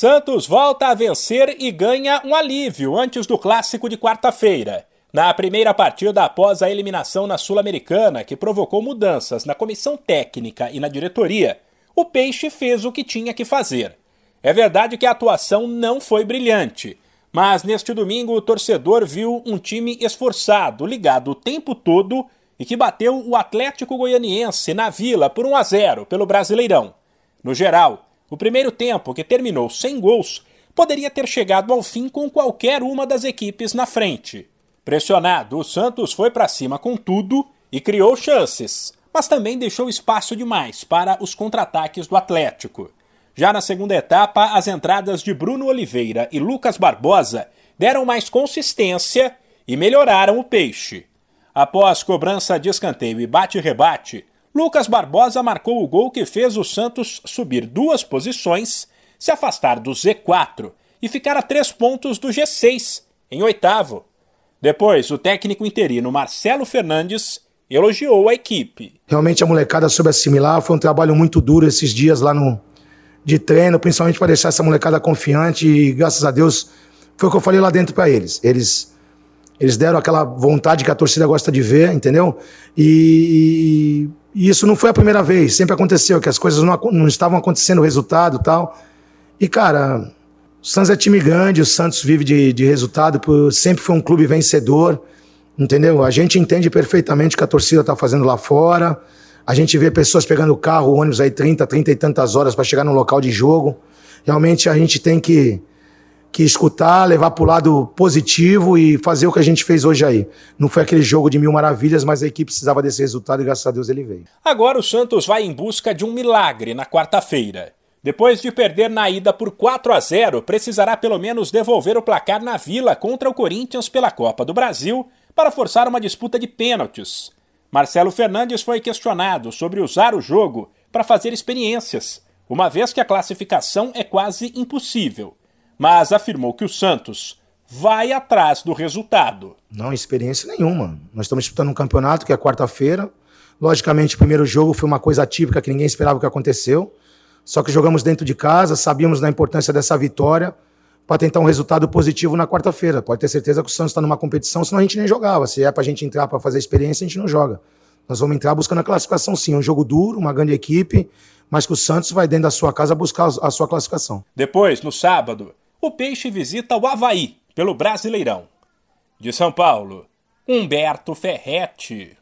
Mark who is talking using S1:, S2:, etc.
S1: Santos volta a vencer e ganha um alívio antes do clássico de quarta-feira. Na primeira partida após a eliminação na Sul-Americana, que provocou mudanças na comissão técnica e na diretoria, o Peixe fez o que tinha que fazer. É verdade que a atuação não foi brilhante, mas neste domingo o torcedor viu um time esforçado, ligado o tempo todo e que bateu o Atlético Goianiense na Vila por 1 a 0 pelo Brasileirão. No geral, o primeiro tempo, que terminou sem gols, poderia ter chegado ao fim com qualquer uma das equipes na frente. Pressionado, o Santos foi para cima com tudo e criou chances, mas também deixou espaço demais para os contra-ataques do Atlético. Já na segunda etapa, as entradas de Bruno Oliveira e Lucas Barbosa deram mais consistência e melhoraram o peixe. Após cobrança de escanteio e bate-rebate, Lucas Barbosa marcou o gol que fez o Santos subir duas posições, se afastar do Z4 e ficar a três pontos do G6, em oitavo. Depois, o técnico interino Marcelo Fernandes elogiou a equipe.
S2: Realmente a molecada soube assimilar, foi um trabalho muito duro esses dias lá no de treino, principalmente para deixar essa molecada confiante e graças a Deus foi o que eu falei lá dentro para eles. Eles eles deram aquela vontade que a torcida gosta de ver, entendeu? E, e isso não foi a primeira vez, sempre aconteceu que as coisas não, não estavam acontecendo, o resultado tal. E cara, o Santos é time grande, o Santos vive de, de resultado, sempre foi um clube vencedor, entendeu? A gente entende perfeitamente o que a torcida está fazendo lá fora. A gente vê pessoas pegando carro, ônibus aí 30, 30 e tantas horas para chegar no local de jogo. Realmente a gente tem que, que escutar, levar para o lado positivo e fazer o que a gente fez hoje aí. Não foi aquele jogo de mil maravilhas, mas a equipe precisava desse resultado e graças a Deus ele veio.
S1: Agora o Santos vai em busca de um milagre na quarta-feira. Depois de perder na ida por 4 a 0, precisará pelo menos devolver o placar na Vila contra o Corinthians pela Copa do Brasil para forçar uma disputa de pênaltis. Marcelo Fernandes foi questionado sobre usar o jogo para fazer experiências, uma vez que a classificação é quase impossível, mas afirmou que o Santos vai atrás do resultado.
S2: Não, experiência nenhuma. Nós estamos disputando um campeonato que é quarta-feira. Logicamente, o primeiro jogo foi uma coisa típica que ninguém esperava o que aconteceu. Só que jogamos dentro de casa, sabíamos da importância dessa vitória para tentar um resultado positivo na quarta-feira. Pode ter certeza que o Santos está numa competição, senão a gente nem jogava. Se é para a gente entrar para fazer experiência, a gente não joga. Nós vamos entrar buscando a classificação sim. É um jogo duro, uma grande equipe, mas que o Santos vai dentro da sua casa buscar a sua classificação.
S1: Depois, no sábado, o Peixe visita o Havaí pelo Brasileirão. De São Paulo, Humberto Ferretti.